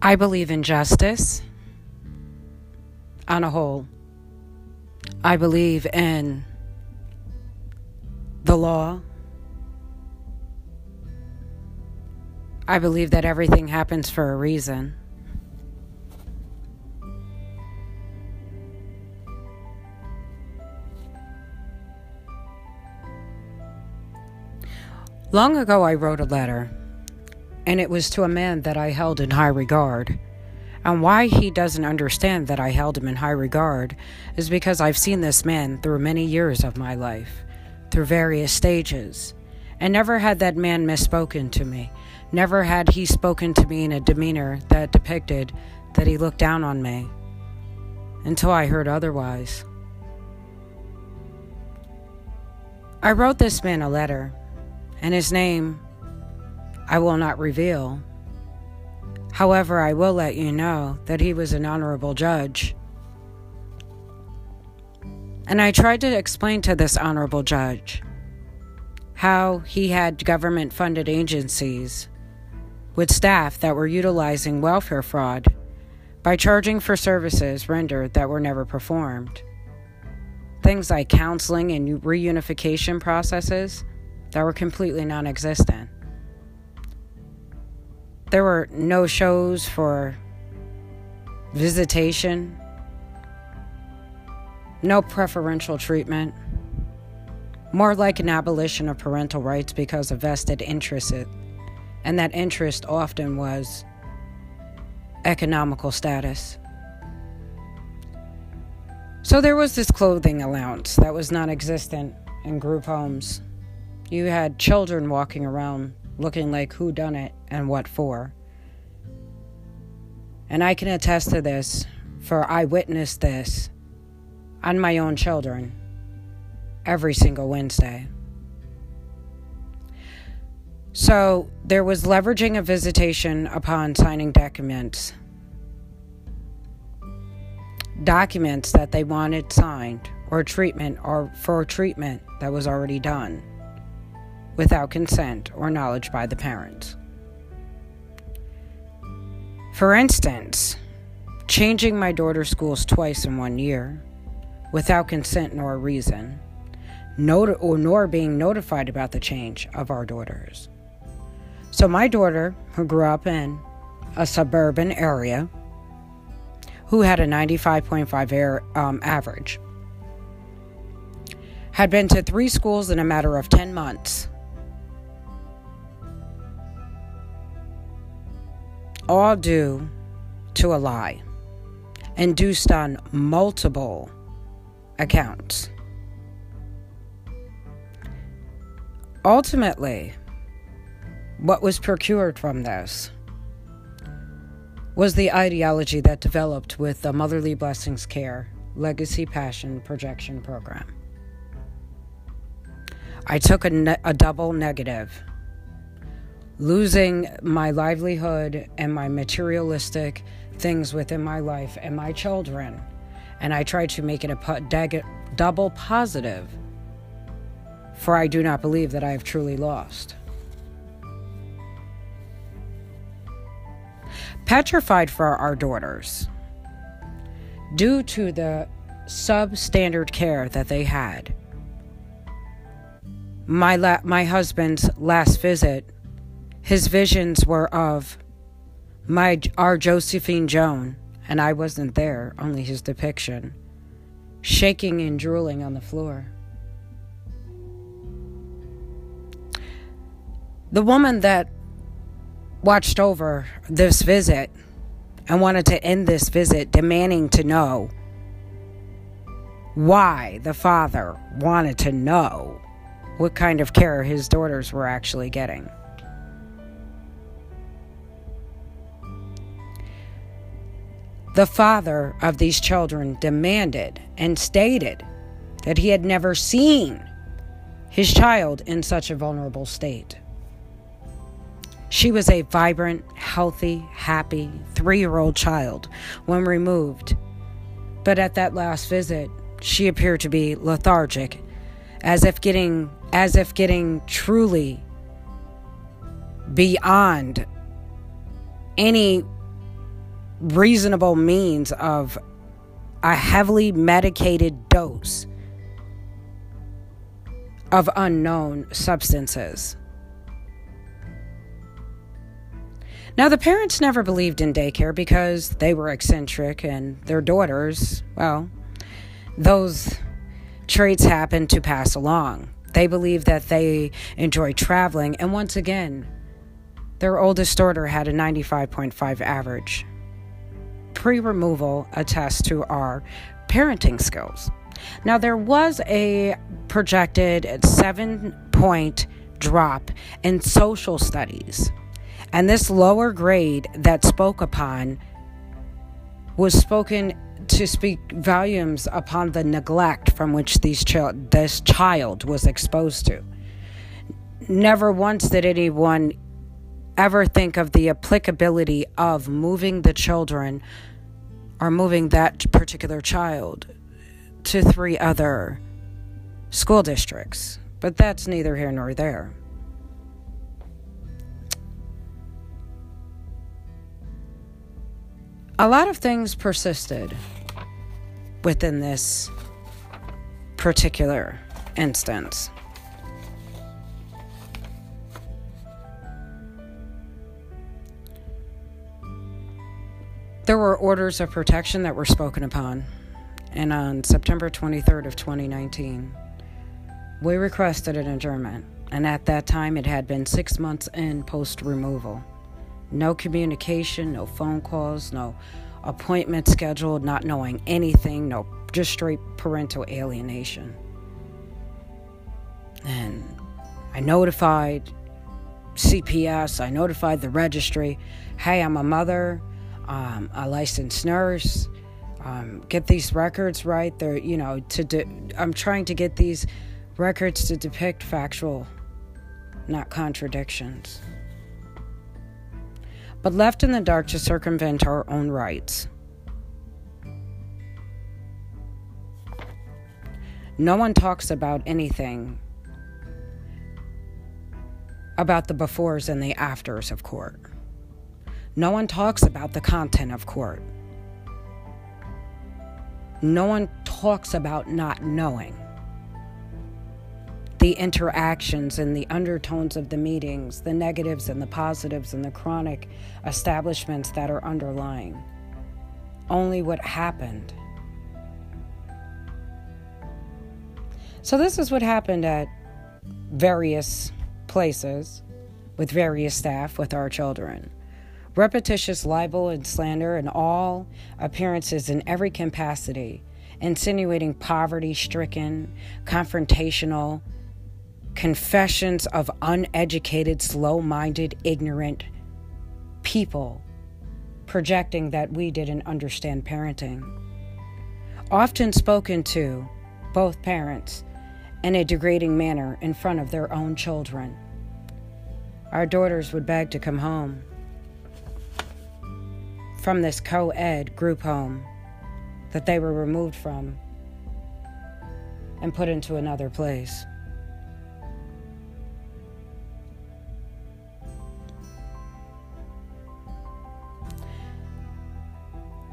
I believe in justice on a whole. I believe in the law. I believe that everything happens for a reason. Long ago, I wrote a letter, and it was to a man that I held in high regard. And why he doesn't understand that I held him in high regard is because I've seen this man through many years of my life, through various stages, and never had that man misspoken to me. Never had he spoken to me in a demeanor that depicted that he looked down on me until I heard otherwise. I wrote this man a letter and his name I will not reveal. However, I will let you know that he was an honorable judge. And I tried to explain to this honorable judge how he had government funded agencies with staff that were utilizing welfare fraud by charging for services rendered that were never performed. Things like counseling and reunification processes that were completely non existent. There were no shows for visitation, no preferential treatment, more like an abolition of parental rights because of vested interest, and that interest often was economical status. So there was this clothing allowance that was non existent in group homes. You had children walking around looking like who done it and what for. And I can attest to this, for I witnessed this on my own children every single Wednesday. So there was leveraging a visitation upon signing documents. Documents that they wanted signed or treatment or for treatment that was already done without consent or knowledge by the parents. For instance, changing my daughter's schools twice in one year without consent nor reason, not- or nor being notified about the change of our daughters. So, my daughter, who grew up in a suburban area, who had a 95.5 air, um, average, had been to three schools in a matter of 10 months all due to a lie, induced on multiple accounts. Ultimately, what was procured from this was the ideology that developed with the Motherly Blessings Care Legacy Passion Projection Program. I took a, ne- a double negative losing my livelihood and my materialistic things within my life and my children. And I try to make it a double positive, for I do not believe that I have truly lost. Petrified for our daughters due to the substandard care that they had. My, la- my husband's last visit his visions were of my our Josephine Joan, and I wasn't there, only his depiction, shaking and drooling on the floor. The woman that watched over this visit and wanted to end this visit demanding to know why the father wanted to know what kind of care his daughters were actually getting. The father of these children demanded and stated that he had never seen his child in such a vulnerable state. She was a vibrant, healthy, happy three year old child when removed. But at that last visit, she appeared to be lethargic, as if getting as if getting truly beyond any reasonable means of a heavily medicated dose of unknown substances. Now, the parents never believed in daycare because they were eccentric and their daughters, well, those traits happened to pass along. They believed that they enjoy traveling, and once again, their oldest daughter had a 95.5 average. Pre removal attests to our parenting skills. Now, there was a projected seven point drop in social studies, and this lower grade that spoke upon was spoken to speak volumes upon the neglect from which these ch- this child was exposed to. Never once did anyone ever think of the applicability of moving the children or moving that particular child to three other school districts. But that's neither here nor there. A lot of things persisted within this particular instance. There were orders of protection that were spoken upon and on September 23rd of 2019, we requested an adjournment, and at that time it had been six months in post removal. No communication, no phone calls, no appointment scheduled, not knowing anything, no just straight parental alienation. And I notified CPS, I notified the registry, hey, I'm a mother, um, a licensed nurse, um, get these records right. They're, you know, to de- I'm trying to get these records to depict factual, not contradictions. But left in the dark to circumvent our own rights. No one talks about anything about the befores and the afters of court. No one talks about the content of court. No one talks about not knowing. The interactions and the undertones of the meetings, the negatives and the positives and the chronic establishments that are underlying. Only what happened. So, this is what happened at various places with various staff with our children repetitious libel and slander in all appearances in every capacity, insinuating poverty stricken, confrontational, confessions of uneducated, slow minded, ignorant people, projecting that we didn't understand parenting. Often spoken to, both parents, in a degrading manner in front of their own children. Our daughters would beg to come home from this co ed group home that they were removed from and put into another place.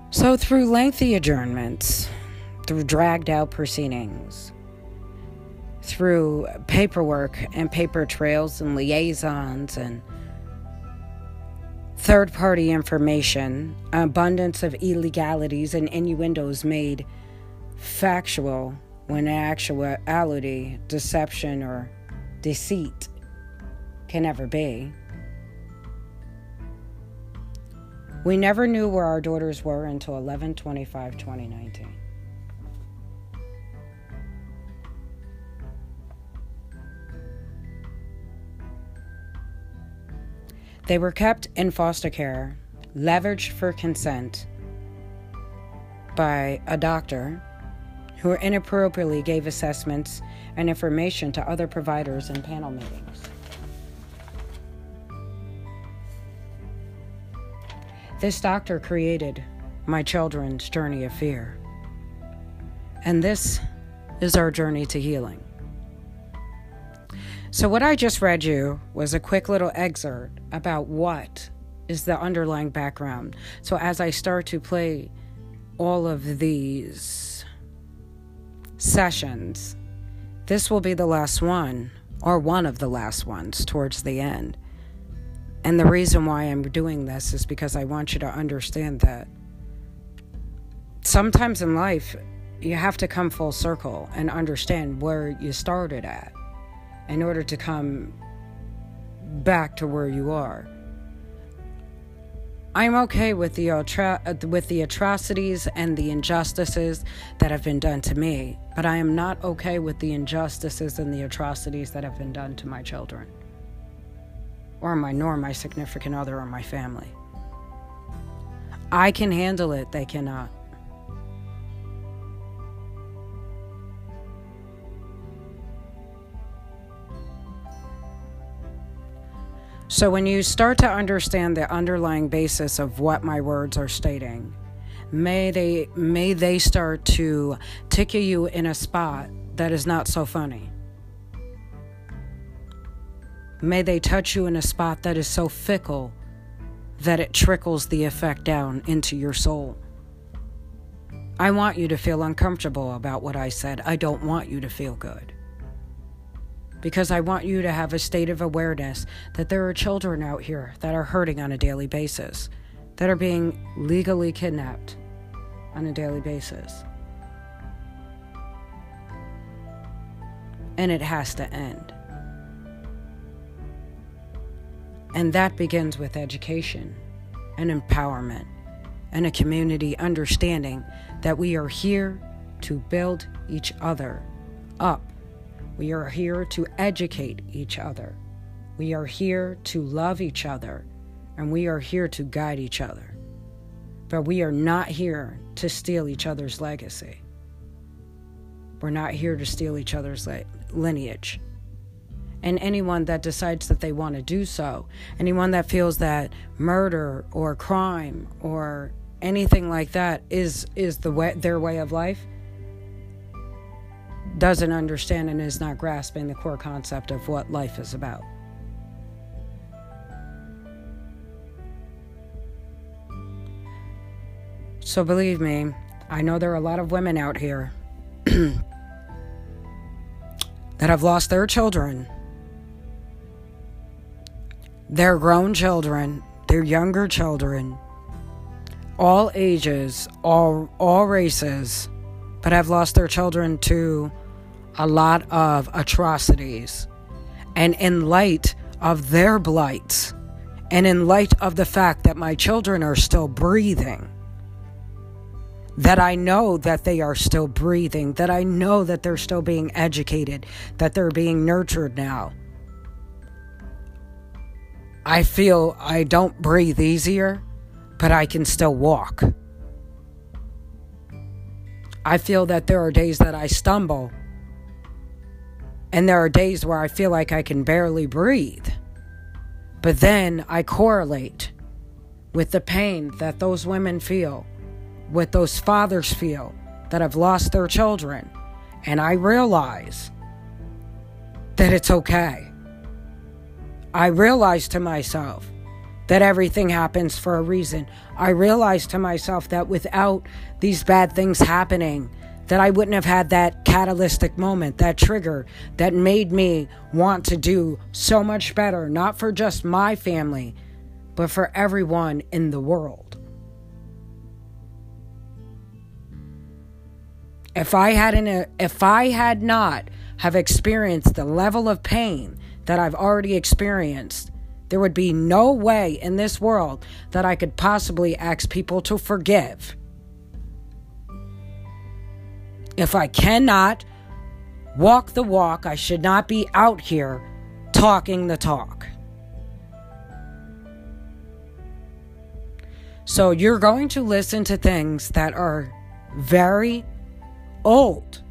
So, through lengthy adjournments, through dragged out proceedings, through paperwork and paper trails and liaisons and third party information, abundance of illegalities and innuendos made factual when actuality, deception or deceit can never be. We never knew where our daughters were until 11 25 2019. They were kept in foster care, leveraged for consent by a doctor who inappropriately gave assessments and information to other providers in panel meetings. This doctor created my children's journey of fear. And this is our journey to healing. So, what I just read you was a quick little excerpt about what is the underlying background. So as I start to play all of these sessions, this will be the last one, or one of the last ones towards the end. And the reason why I'm doing this is because I want you to understand that sometimes in life, you have to come full circle and understand where you started at in order to come back to where you are. I'm okay with the with the atrocities and the injustices that have been done to me, but I am not okay with the injustices and the atrocities that have been done to my children, or my nor my significant other or my family. I can handle it; they cannot. So when you start to understand the underlying basis of what my words are stating, may they may they start to tickle you in a spot that is not so funny. May they touch you in a spot that is so fickle that it trickles the effect down into your soul. I want you to feel uncomfortable about what I said. I don't want you to feel good because I want you to have a state of awareness that there are children out here that are hurting on a daily basis, that are being legally kidnapped on a daily basis. And it has to end. And that begins with education and empowerment and a community understanding that we are here to build each other up we are here to educate each other. We are here to love each other. And we are here to guide each other. But we are not here to steal each other's legacy. We're not here to steal each other's lineage. And anyone that decides that they want to do so, anyone that feels that murder or crime or anything like that is is the way, their way of life, doesn't understand and is not grasping the core concept of what life is about. So believe me, I know there are a lot of women out here that have lost their children, their grown children, their younger children, all ages, all all races, but have lost their children to a lot of atrocities. And in light of their blights, and in light of the fact that my children are still breathing, that I know that they are still breathing, that I know that they're still being educated, that they're being nurtured now. I feel I don't breathe easier, but I can still walk. I feel that there are days that I stumble, and there are days where I feel like I can barely breathe. But then I correlate with the pain that those women feel, with those fathers feel that have lost their children. And I realize that it's okay. I realize to myself that everything happens for a reason. I realize to myself that without these bad things happening, that I wouldn't have had that catalytic moment, that trigger that made me want to do so much better, not for just my family, but for everyone in the world. If I hadn't if I had not have experienced the level of pain that I've already experienced, there would be no way in this world that I could possibly ask people to forgive if I cannot walk the walk, I should not be out here talking the talk. So you're going to listen to things that are very old.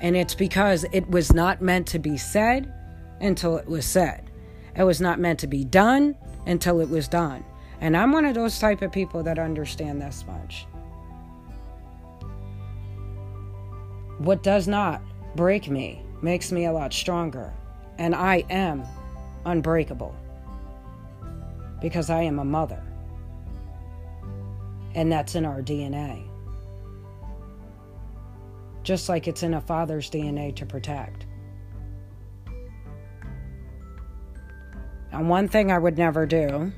And it's because it was not meant to be said until it was said. It was not meant to be done until it was done. And I'm one of those type of people that understand this much. What does not break me makes me a lot stronger, and I am unbreakable because I am a mother. And that's in our DNA. Just like it's in a father's DNA to protect. And one thing I would never do,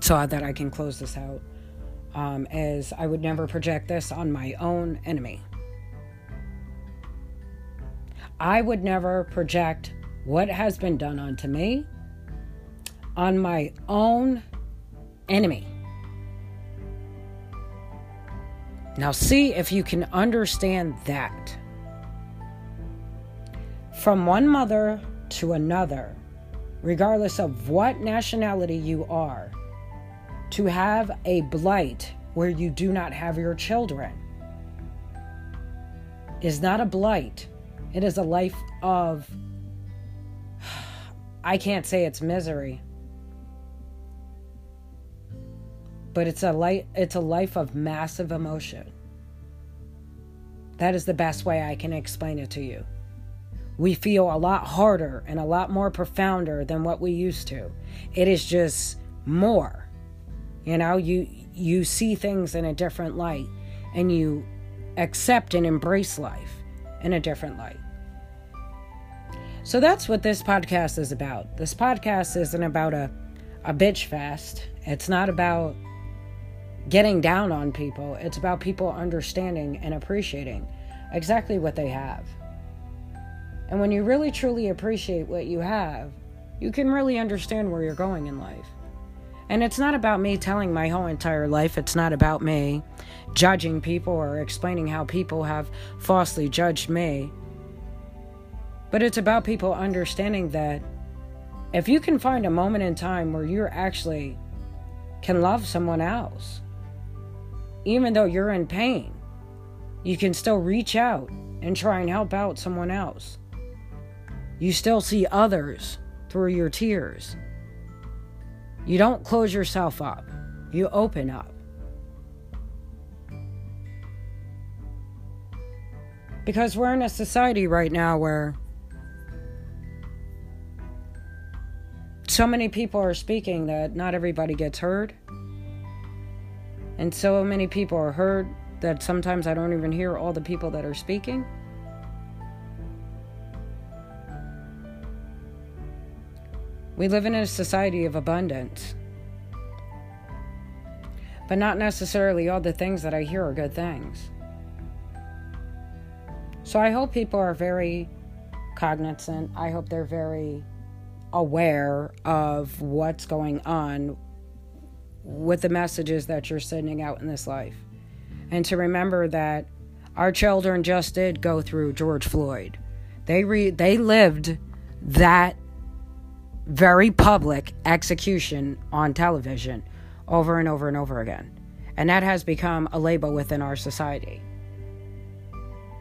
so that I can close this out, um, is I would never project this on my own enemy. I would never project what has been done unto me on my own enemy. Now, see if you can understand that. From one mother to another, regardless of what nationality you are, to have a blight where you do not have your children is not a blight. It is a life of, I can't say it's misery, but it's a light, it's a life of massive emotion. That is the best way I can explain it to you we feel a lot harder and a lot more profounder than what we used to. It is just more. You know, you you see things in a different light and you accept and embrace life in a different light. So that's what this podcast is about. This podcast isn't about a a bitch fest. It's not about getting down on people. It's about people understanding and appreciating exactly what they have. And when you really truly appreciate what you have, you can really understand where you're going in life. And it's not about me telling my whole entire life. It's not about me judging people or explaining how people have falsely judged me. But it's about people understanding that if you can find a moment in time where you're actually can love someone else, even though you're in pain, you can still reach out and try and help out someone else. You still see others through your tears. You don't close yourself up, you open up. Because we're in a society right now where so many people are speaking that not everybody gets heard. And so many people are heard that sometimes I don't even hear all the people that are speaking. We live in a society of abundance. But not necessarily all the things that I hear are good things. So I hope people are very cognizant. I hope they're very aware of what's going on with the messages that you're sending out in this life. And to remember that our children just did go through George Floyd. They re- they lived that very public execution on television over and over and over again. And that has become a label within our society.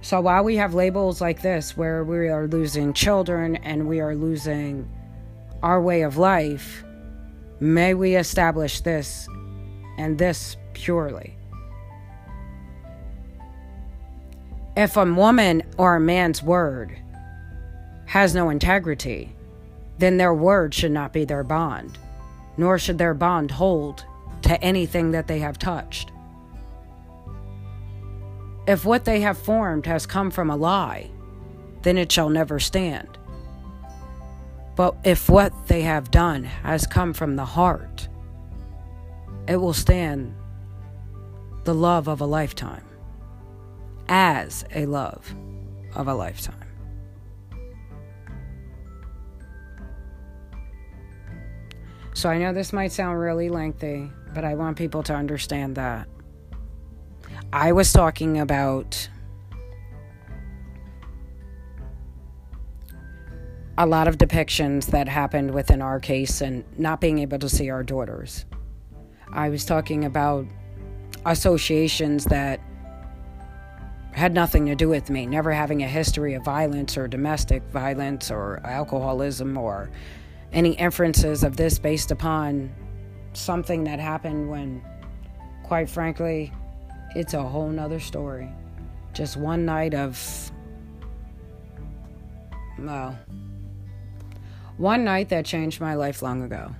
So while we have labels like this where we are losing children and we are losing our way of life, may we establish this and this purely. If a woman or a man's word has no integrity, then their word should not be their bond, nor should their bond hold to anything that they have touched. If what they have formed has come from a lie, then it shall never stand. But if what they have done has come from the heart, it will stand the love of a lifetime as a love of a lifetime. So I know this might sound really lengthy, but I want people to understand that. I was talking about a lot of depictions that happened within our case and not being able to see our daughters. I was talking about associations that had nothing to do with me, never having a history of violence or domestic violence or alcoholism or any inferences of this based upon something that happened when, quite frankly, it's a whole nother story. Just one night of, well, one night that changed my life long ago.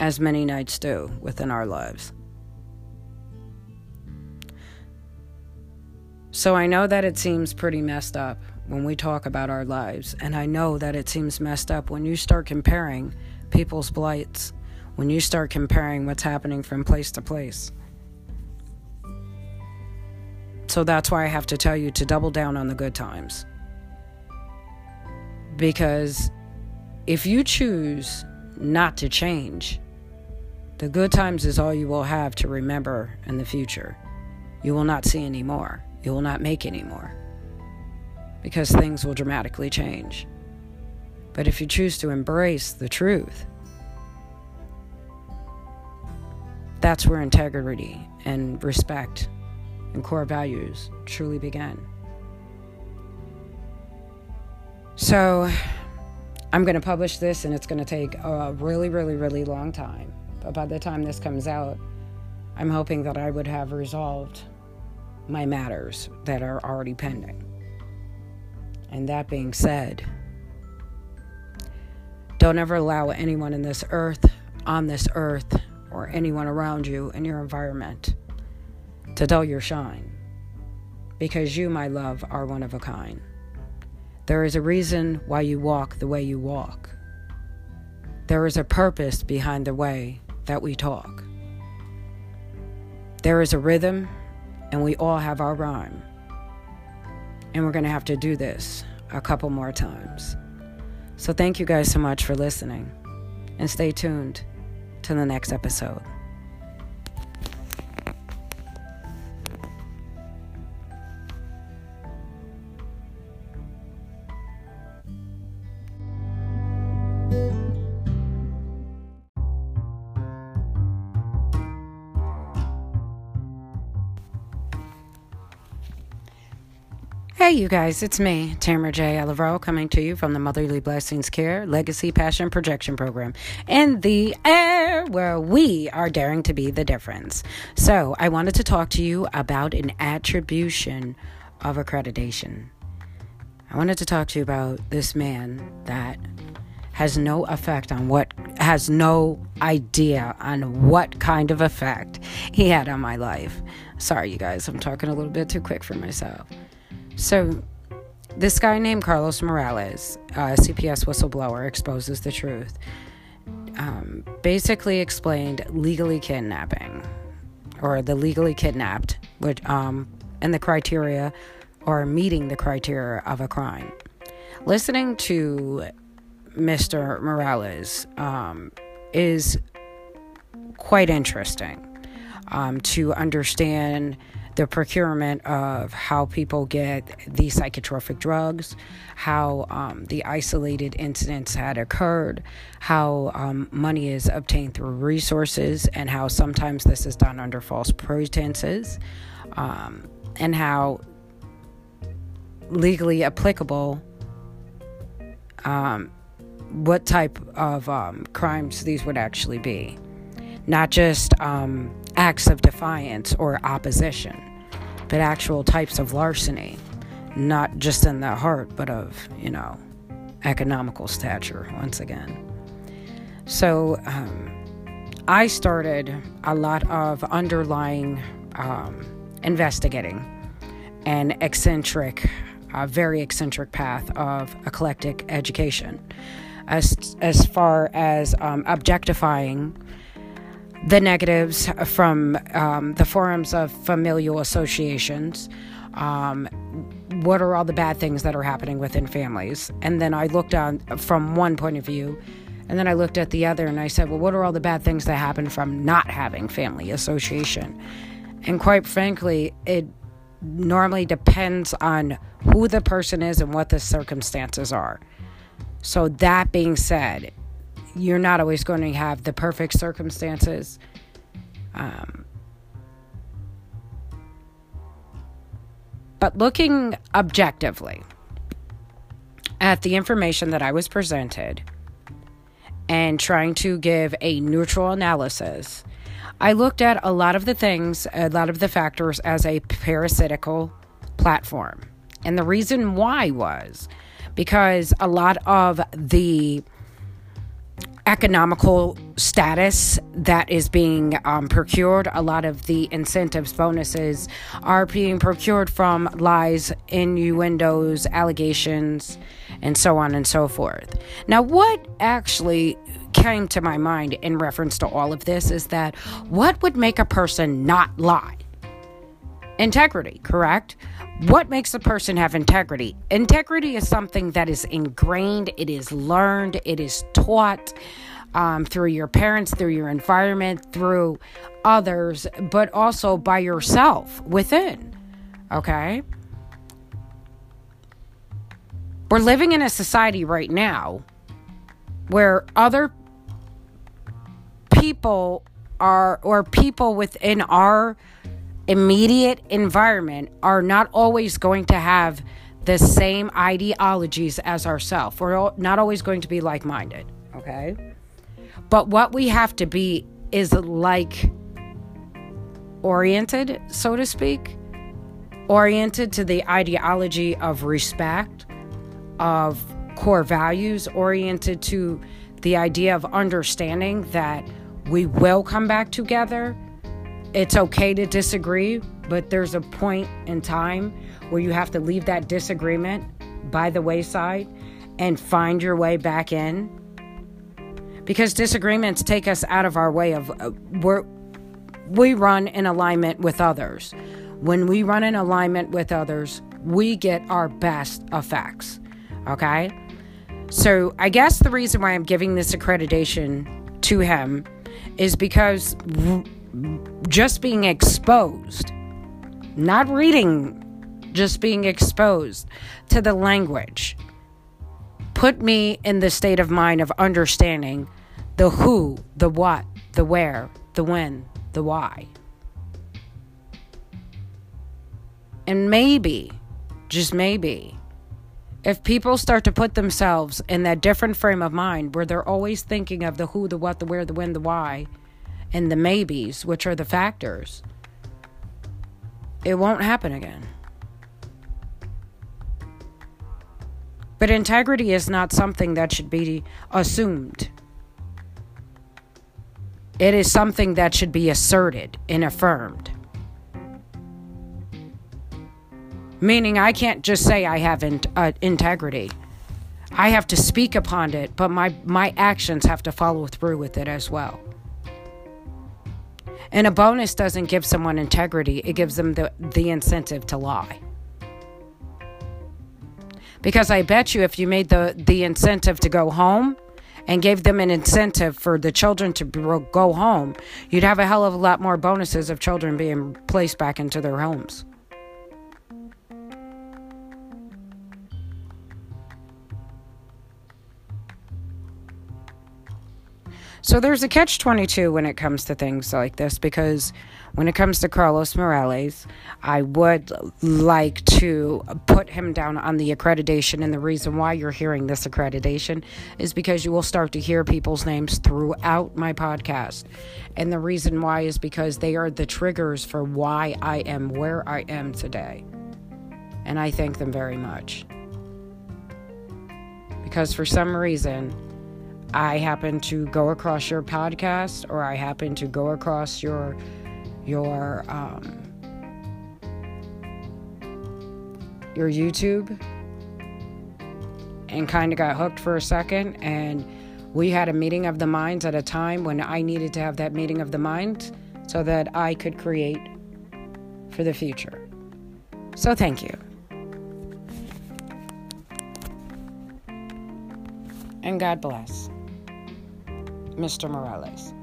as many nights do within our lives. So I know that it seems pretty messed up when we talk about our lives, and I know that it seems messed up when you start comparing people's blights, when you start comparing what's happening from place to place. So that's why I have to tell you to double down on the good times. Because if you choose not to change, the good times is all you will have to remember in the future. You will not see any more. You will not make any more. Because things will dramatically change. But if you choose to embrace the truth, that's where integrity and respect and core values truly begin. So, I'm going to publish this and it's going to take a really, really, really long time. But by the time this comes out, I'm hoping that I would have resolved my matters that are already pending. And that being said, don't ever allow anyone in this earth, on this earth, or anyone around you in your environment to dull your shine. Because you, my love, are one of a kind. There is a reason why you walk the way you walk. There is a purpose behind the way that we talk. There is a rhythm, and we all have our rhyme. And we're going to have to do this a couple more times. So, thank you guys so much for listening, and stay tuned to the next episode. Hey, you guys, it's me, Tamara J. Alvaro, coming to you from the Motherly Blessings Care Legacy Passion Projection Program in the air where we are daring to be the difference. So, I wanted to talk to you about an attribution of accreditation. I wanted to talk to you about this man that has no effect on what, has no idea on what kind of effect he had on my life. Sorry, you guys, I'm talking a little bit too quick for myself. So, this guy named Carlos Morales, a CPS whistleblower, exposes the truth. Um, basically explained legally kidnapping, or the legally kidnapped, which um, and the criteria, or meeting the criteria of a crime. Listening to Mr. Morales um, is quite interesting um, to understand the procurement of how people get these psychotropic drugs, how um, the isolated incidents had occurred, how um, money is obtained through resources, and how sometimes this is done under false pretenses, um, and how legally applicable. Um, what type of um, crimes these would actually be, not just um, acts of defiance or opposition, but actual types of larceny, not just in the heart, but of, you know, economical stature, once again. So um, I started a lot of underlying um, investigating an eccentric, a very eccentric path of eclectic education. As, as far as um, objectifying the negatives from um, the forums of familial associations. Um, what are all the bad things that are happening within families? And then I looked on from one point of view, and then I looked at the other and I said, well, what are all the bad things that happen from not having family association? And quite frankly, it normally depends on who the person is and what the circumstances are. So, that being said, you're not always going to have the perfect circumstances. Um, but looking objectively at the information that I was presented and trying to give a neutral analysis, I looked at a lot of the things, a lot of the factors as a parasitical platform. And the reason why was because a lot of the economical status that is being um, procured. A lot of the incentives, bonuses are being procured from lies, innuendos, allegations, and so on and so forth. Now, what actually came to my mind in reference to all of this is that what would make a person not lie? Integrity, correct? What makes a person have integrity? Integrity is something that is ingrained, it is learned, it is taught um, through your parents, through your environment, through others, but also by yourself within. Okay? We're living in a society right now where other people are, or people within our immediate environment are not always going to have the same ideologies as ourselves. We're not always going to be like minded, okay? But what we have to be is like oriented, so to speak, oriented to the ideology of respect, of core values, oriented to the idea of understanding that we will come back together it's okay to disagree, but there's a point in time where you have to leave that disagreement by the wayside and find your way back in. Because disagreements take us out of our way of uh, we're, we run in alignment with others. When we run in alignment with others, we get our best effects. Okay? So, I guess the reason why I'm giving this accreditation to him is because just being exposed, not reading, just being exposed to the language, put me in the state of mind of understanding the who, the what, the where, the when, the why. And maybe, just maybe, if people start to put themselves in that different frame of mind where they're always thinking of the who, the what, the where, the when, the why, and the maybes, which are the factors, it won't happen again. But integrity is not something that should be assumed. It is something that should be asserted and affirmed. Meaning, I can't just say I have in, uh, integrity. I have to speak upon it, but my, my actions have to follow through with it as well. And a bonus doesn't give someone integrity, it gives them the, the incentive to lie. Because I bet you if you made the, the incentive to go home and gave them an incentive for the children to go home, you'd have a hell of a lot more bonuses of children being placed back into their homes. So there's a catch 22 when it comes to things like this because when it comes to Carlos Morales, I would like to put him down on the accreditation. And the reason why you're hearing this accreditation is because you will start to hear people's names throughout my podcast. And the reason why is because they are the triggers for why I am where I am today. And I thank them very much. Because for some reason, I happen to go across your podcast or I happen to go across your your um, your YouTube and kind of got hooked for a second and we had a meeting of the minds at a time when I needed to have that meeting of the mind so that I could create for the future. So thank you. And God bless. Mr. Morales.